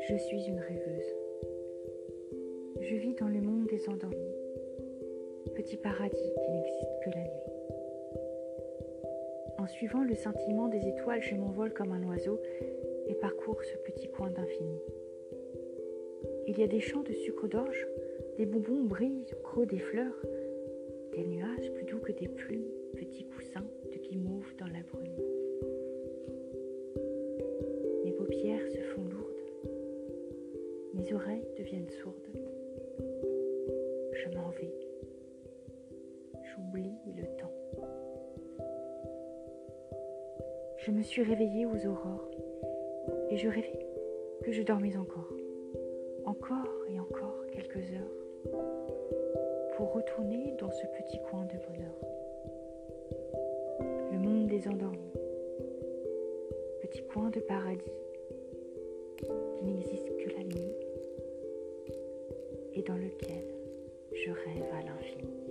Je suis une rêveuse. Je vis dans le monde des endormis, petit paradis qui n'existe que la nuit. En suivant le scintillement des étoiles, je m'envole comme un oiseau et parcours ce petit coin d'infini. Il y a des champs de sucre d'orge, des bonbons brillent au creux des fleurs, des nuages plus doux que des plumes, petits mes oreilles deviennent sourdes. Je m'en vais, j'oublie le temps. Je me suis réveillée aux aurores et je rêvais que je dormais encore, encore et encore quelques heures, pour retourner dans ce petit coin de bonheur. Le monde des endormis, petit coin de paradis qui n'existe et dans lequel je rêve à l'infini.